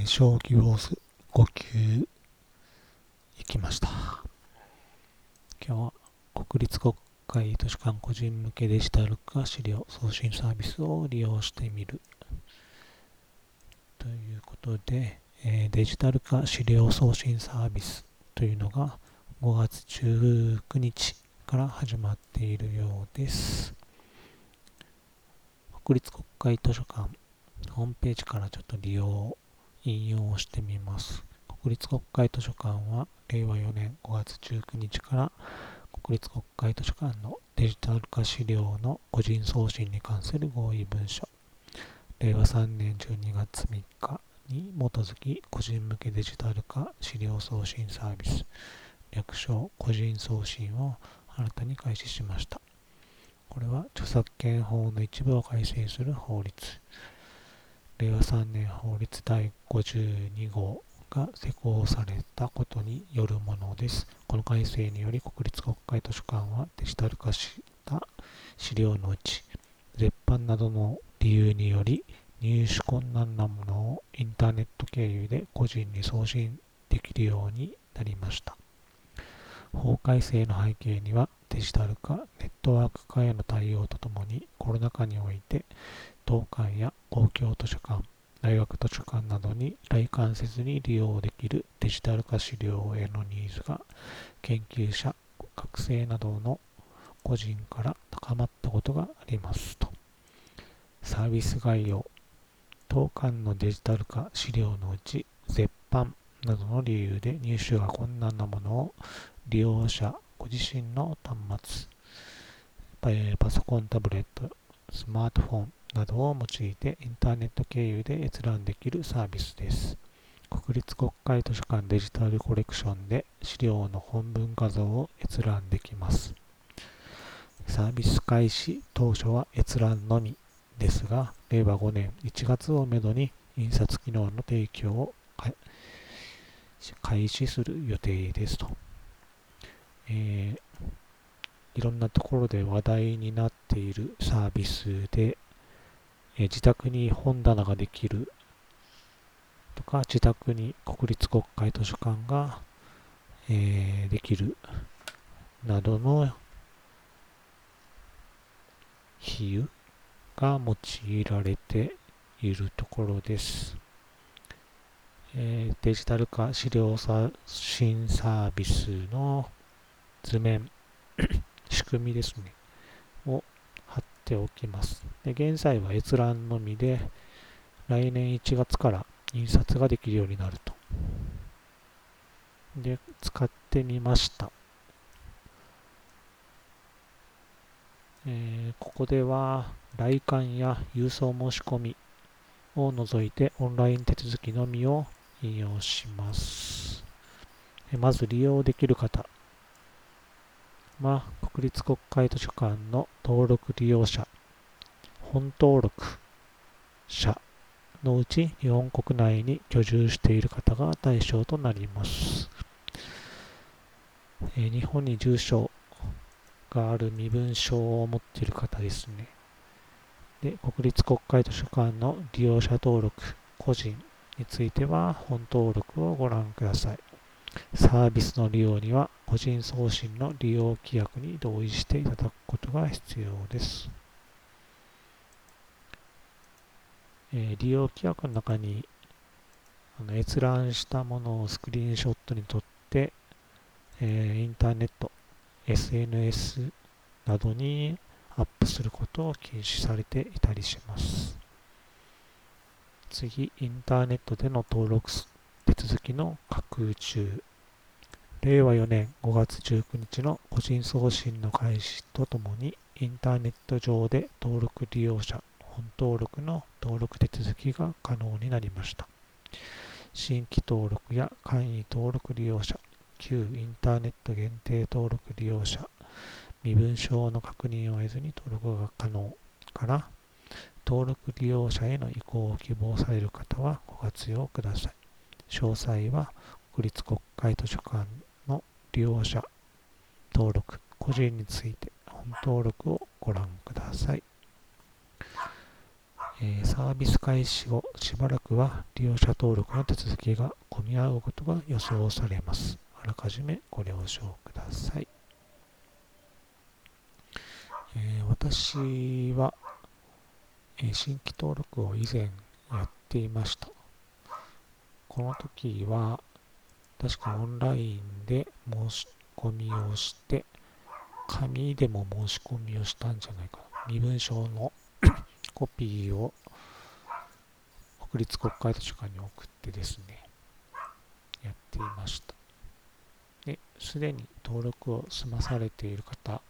えー、将棋ウォーズ5級行きました。今日は国立国会図書館個人向けデジタル化資料送信サービスを利用してみる。ということで、えー、デジタル化資料送信サービスというのが5月19日から始まっているようです。国立国会図書館ホームページからちょっと利用、引用をしてみます。国立国会図書館は令和4年5月19日から国立国会図書館のデジタル化資料の個人送信に関する合意文書。令和3年12月3日に基づき個人向けデジタル化資料送信サービス略称個人送信を新たに開始しました。これは著作権法の一部を改正する法律。令和3年法律第52号が施行されたことによるものです。この改正により国立国会図書館はデジタル化した資料のうち、絶版などの理由により入手困難なものをインターネット経由で個人に送信できるようになりました。法改正の背景にはデジタル化、ネットワーク化への対応とともにコロナ禍において当館や公共図書館、大学図書館などに来館せずに利用できるデジタル化資料へのニーズが研究者、学生などの個人から高まったことがありますと。サービス概要、当館のデジタル化資料のうち絶版などの理由で入手が困難なものを利用者ご自身の端末、パソコン、タブレット、スマートフォン、などを用いてインターネット経由で閲覧できるサービスです。国立国会図書館デジタルコレクションで資料の本文画像を閲覧できます。サービス開始当初は閲覧のみですが、令和5年1月をめどに印刷機能の提供を開始する予定ですと。えー、いろんなところで話題になっているサービスで、え自宅に本棚ができる。とか、自宅に国立国会図書館が、えー、できる。などの比喩が用いられているところです。えー、デジタル化資料刷新サービスの図面、仕組みですね、をておきます。で現在は閲覧のみで、来年1月から印刷ができるようになると。で、使ってみました。えー、ここでは、来館や郵送申し込みを除いてオンライン手続きのみを引用します。まず利用できる方は、国立国会図書館の登録利用者、本登録者のうち日本国内に居住している方が対象となります。えー、日本に住所がある身分証を持っている方ですね。で、国立国会図書館の利用者登録、個人については本登録をご覧ください。サービスの利用には個人送信の利用規約に同意していただくことが必要です。えー、利用規約の中にあの閲覧したものをスクリーンショットに撮って、えー、インターネット、SNS などにアップすることを禁止されていたりします。次、インターネットでの登録手続きの架空中。令和4年5月19日の個人送信の開始とともに、インターネット上で登録利用者、本登録の登録手続きが可能になりました。新規登録や簡易登録利用者、旧インターネット限定登録利用者、身分証の確認を得ずに登録が可能から、登録利用者への移行を希望される方はご活用ください。詳細は国立国会図書館の利用者登録、個人について本登録をご覧ください。えー、サービス開始後しばらくは利用者登録の手続きが混み合うことが予想されます。あらかじめご了承ください。えー、私は、えー、新規登録を以前やっていました。この時は、確かオンラインで申し込みをして、紙でも申し込みをしたんじゃないかな。身分証の コピーを国立国会図書館に送ってですね、やっていました。で、すでに登録を済まされている方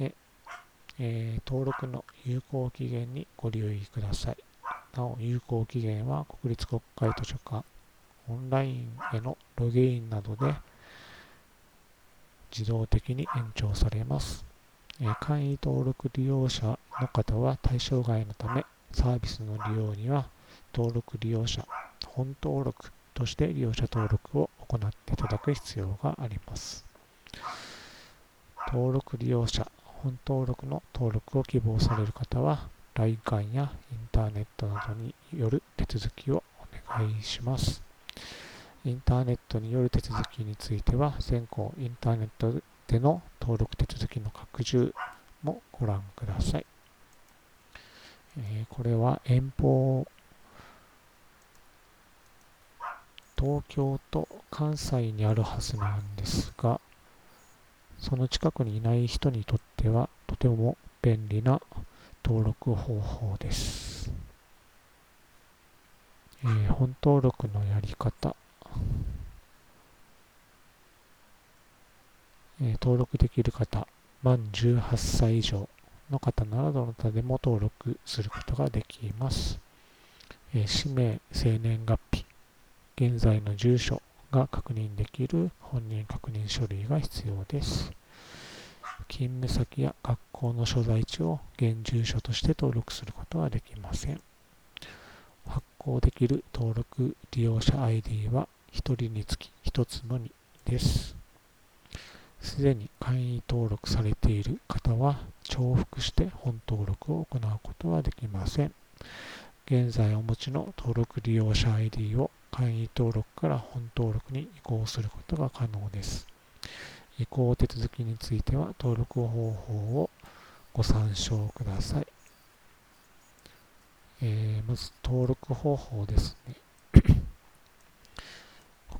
へ、えー、登録の有効期限にご留意ください。なお、有効期限は国立国会図書館オンラインへのログインなどで自動的に延長されます。簡易登録利用者の方は対象外のため、サービスの利用には登録利用者、本登録として利用者登録を行っていただく必要があります。登録利用者、本登録の登録を希望される方は、LINE 館やインターネットなどによる手続きをお願いします。インターネットによる手続きについては、先行インターネットでの登録手続きの拡充もご覧ください。えー、これは遠方、東京と関西にあるはずなんですが、その近くにいない人にとってはとても便利な登録方法です。えー、本登録のやり方、えー、登録できる方、満18歳以上の方ならどなたでも登録することができます。えー、氏名、生年月日、現在の住所が確認できる本人確認書類が必要です。勤務先や学校の所在地を現住所として登録することはできません。発行できる登録利用者 ID は1人につき1つのみです。すでに会員登録されている方は重複して本登録を行うことはできません。現在お持ちの登録利用者 ID を会員登録から本登録に移行することが可能です。移行手続きについては登録方法をご参照ください。えー、まず登録方法ですね。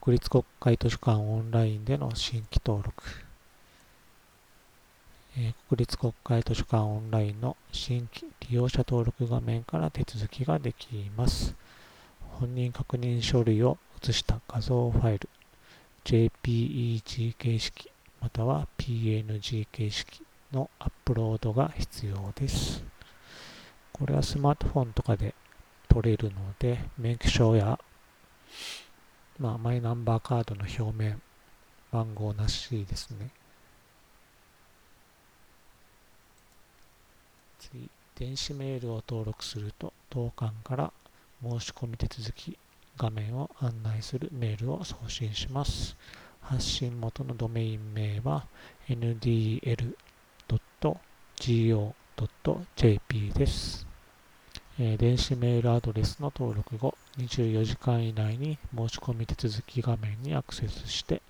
国立国会図書館オンラインでの新規登録。えー、国立国会図書館オンラインの新規利用者登録画面から手続きができます。本人確認書類を写した画像ファイル、JPEG 形式または PNG 形式のアップロードが必要です。これはスマートフォンとかで撮れるので、免許証や、まあ、マイナンバーカードの表面、番号なしですね。次、電子メールを登録すると、当館から申し込み手続き画面を案内するメールを送信します。発信元のドメイン名は ndl .go.jp です。えー、電子メールアドレスの登録後、24時間以内に申し込み手続き画面にアクセスして、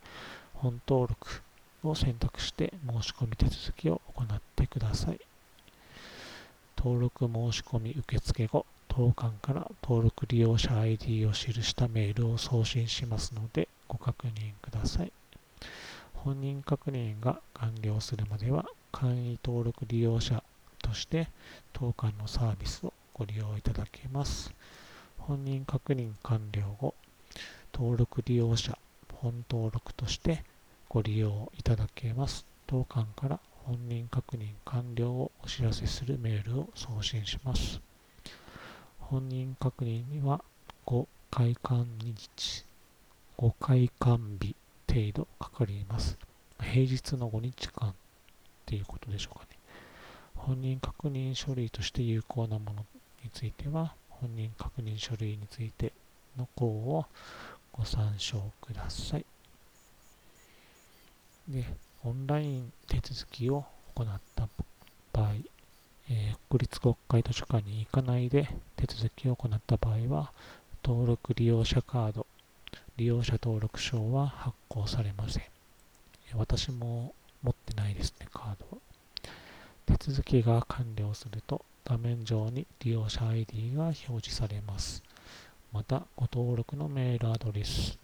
本登録を選択して申し込み手続きを行ってください。登録申し込み受付後、当館から登録利用者 ID を記したメールを送信しますのでご確認ください。本人確認が完了するまでは簡易登録利用者として当館のサービスをご利用いただけます。本人確認完了後、登録利用者本登録としてご利用いただけます。当館から本人確認完了をお知らせするメールを送信します。本人確認には5回間日、5回間日程度かかります。平日の5日間っていうことでしょうかね。本人確認書類として有効なものについては、本人確認書類についての項をご参照ください。で、オンライン手続きを行った場合、えー、国立国会図書館に行かないで手続きを行った場合は、登録利用者カード、利用者登録証は発行されません。私も持ってないですね、カードは。手続きが完了すると、画面上に利用者 ID が表示されます。また、ご登録のメールアドレス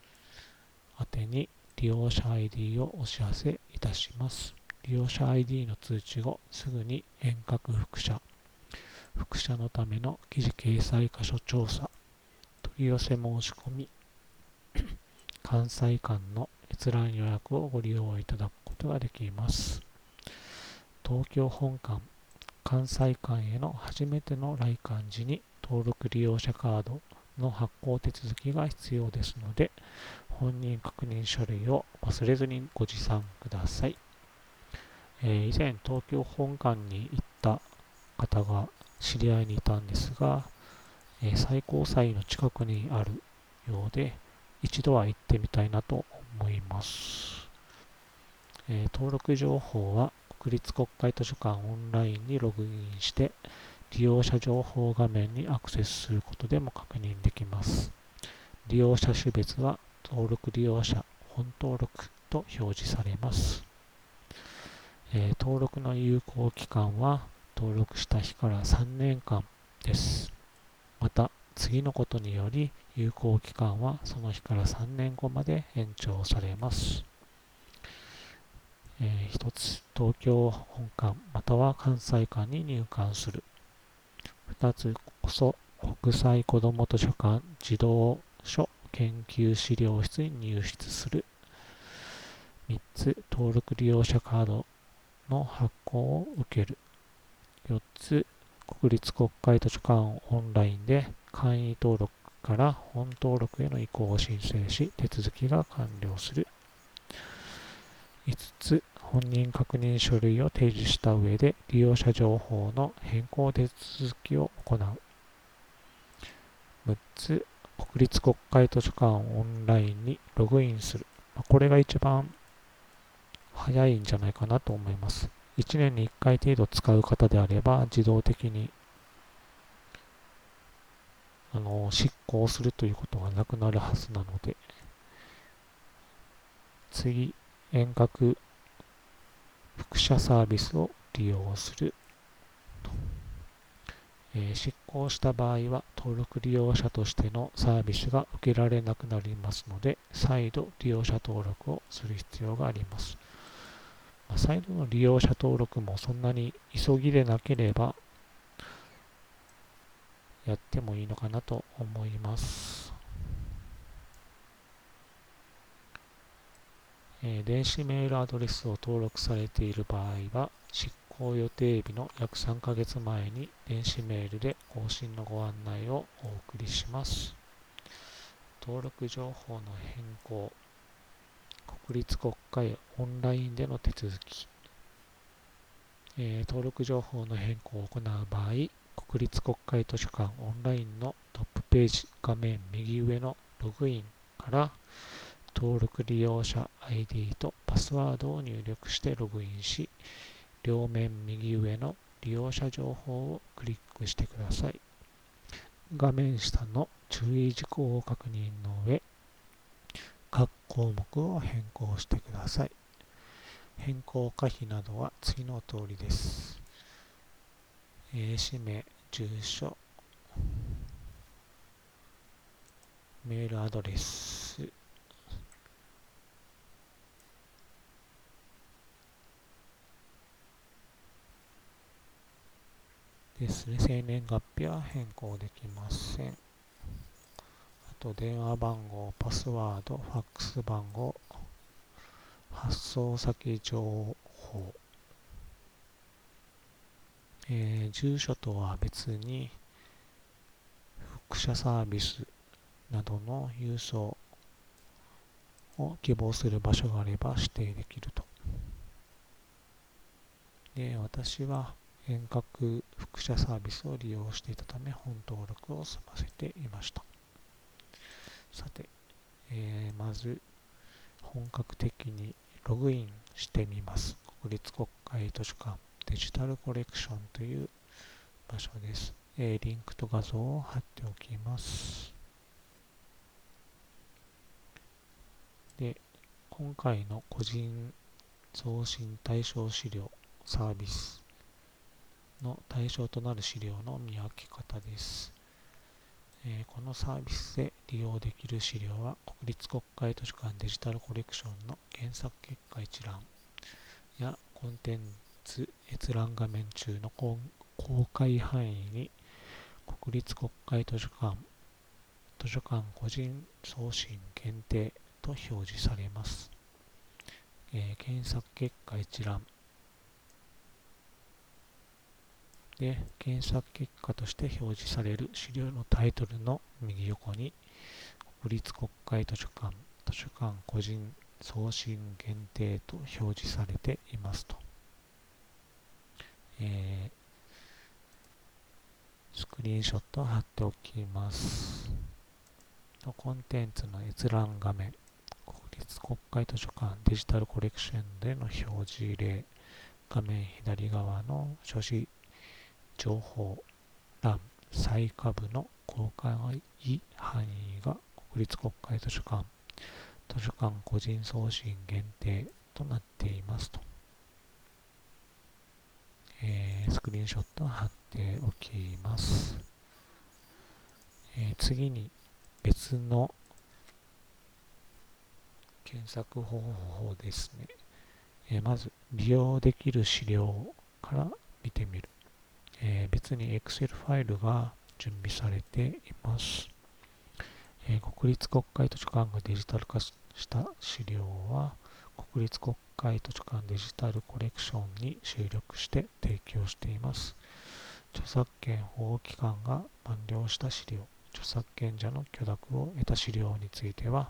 宛に利用者 ID をお知らせいたします。利用者 ID の通知後、すぐに遠隔複写、複写のための記事掲載箇所調査、取り寄せ申し込み、関西間の閲覧予約をご利用いただくことができます。東京本館、関西間への初めての来館時に登録利用者カードの発行手続きが必要ですので、本人確認書類を忘れずにご持参ください。えー、以前東京本館に行った方が知り合いにいたんですが、えー、最高裁の近くにあるようで、一度は行ってみたいなと思います。えー、登録情報は国立国会図書館オンラインにログインして、利用者情報画面にアクセスすることでも確認できます。利用者種別は登録利用者、本登録と表示されます。えー、登録の有効期間は登録した日から3年間です。また、次のことにより有効期間はその日から3年後まで延長されます。えー、1つ、東京本館または関西館に入館する。2つこそ、国際子ども図書館児童書研究資料室に入室する。3つ、登録利用者カードの発行を受ける。4つ、国立国会図書館オンラインで簡易登録から本登録への移行を申請し、手続きが完了する。5つ、本人確認書類を提示した上で利用者情報の変更手続きを行う。6つ、国立国会図書館オンラインにログインする。これが一番早いんじゃないかなと思います。1年に1回程度使う方であれば自動的にあの執行するということがなくなるはずなので次遠隔複写サービスを利用するとえー、執行した場合は登録利用者としてのサービスが受けられなくなりますので再度利用者登録をする必要があります。再度の利用者登録もそんなに急ぎでなければやってもいいのかなと思います。え、電子メールアドレスを登録されている場合は、執行予定日の約3ヶ月前に電子メールで更新のご案内をお送りします。登録情報の変更、国立国会オンラインでの手続き、えー、登録情報の変更を行う場合、国立国会図書館オンラインのトップページ画面右上のログインから登録利用者 ID とパスワードを入力してログインし、両面右上の利用者情報をクリックしてください。画面下の注意事項を確認の上、各項目を変更してください。変更可否などは次の通りです。えー、氏名、住所、メールアドレス、ですね。生年月日は変更できません。あと、電話番号、パスワード、ファックス番号、発送先情報、えー、住所とは別に、複写サービスなどの郵送を希望する場所があれば指定できると。で、私は、遠隔複写サービスを利用していたため本登録を済ませていました。さて、えー、まず本格的にログインしてみます。国立国会図書館デジタルコレクションという場所です。えー、リンクと画像を貼っておきます。で、今回の個人送信対象資料サービスの対象となる資料の見分け方です。えー、このサービスで利用できる資料は国立国会図書館デジタルコレクションの検索結果一覧やコンテンツ閲覧画面中の公開範囲に国立国会図書館図書館個人送信限定と表示されます。えー、検索結果一覧で検索結果として表示される資料のタイトルの右横に国立国会図書館図書館個人送信限定と表示されていますと、えー、スクリーンショットを貼っておきます。コンテンツの閲覧画面国立国会図書館デジタルコレクションでの表示例画面左側の書詞情報欄最下部の公開範囲が国立国会図書館図書館個人送信限定となっていますと、えー、スクリーンショットを貼っておきます、えー、次に別の検索方法ですね、えー、まず利用できる資料から見てみる。えー、別に Excel ファイルが準備されています。えー、国立国会図書館がデジタル化した資料は、国立国会図書館デジタルコレクションに収録して提供しています。著作権保護期間が満了した資料、著作権者の許諾を得た資料については、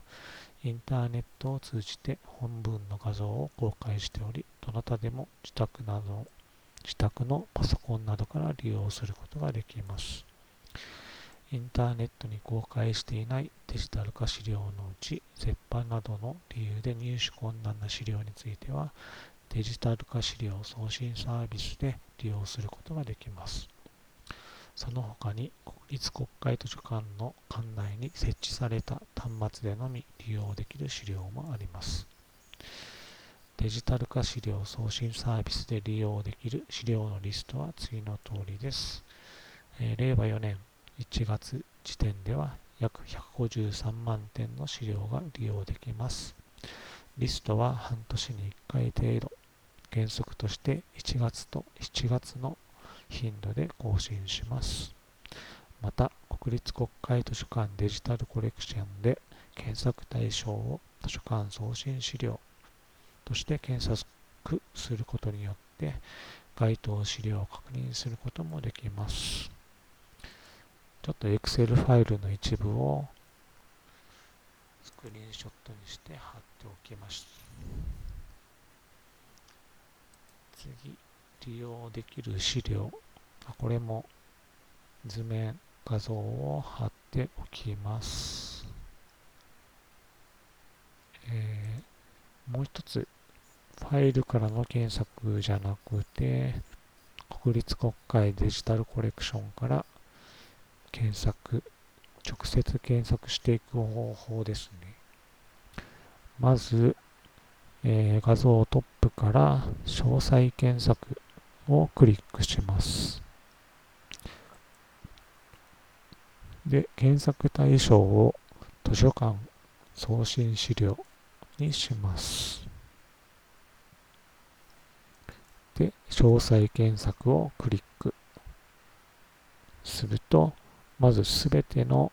インターネットを通じて本文の画像を公開しており、どなたでも自宅など自宅のパソコンなどから利用することができます。インターネットに公開していないデジタル化資料のうち、絶版などの理由で入手困難な資料については、デジタル化資料送信サービスで利用することができます。その他に、国立国会図書館の館内に設置された端末でのみ利用できる資料もあります。デジタル化資料送信サービスで利用できる資料のリストは次の通りです。えー、令和4年1月時点では約153万点の資料が利用できます。リストは半年に1回程度、原則として1月と7月の頻度で更新します。また、国立国会図書館デジタルコレクションで検索対象を図書館送信資料として検索することによって該当資料を確認することもできます。ちょっと Excel ファイルの一部をスクリーンショットにして貼っておきました。次、利用できる資料。これも図面、画像を貼っておきます。えー、もう一つファイルからの検索じゃなくて、国立国会デジタルコレクションから検索、直接検索していく方法ですね。まず、えー、画像トップから詳細検索をクリックします。で、検索対象を図書館送信資料にします。で、詳細検索をクリックすると、まずすべての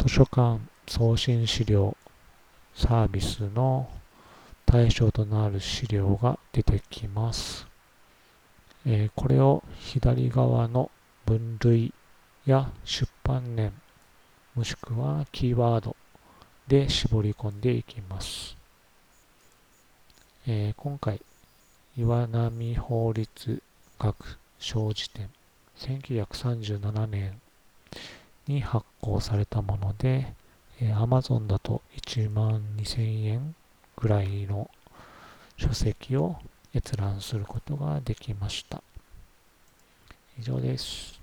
図書館送信資料サービスの対象となる資料が出てきます。えー、これを左側の分類や出版年もしくはキーワードで絞り込んでいきます。えー、今回、岩波法律学小辞典1937年に発行されたもので、えー、Amazon だと1万2000円ぐらいの書籍を閲覧することができました。以上です。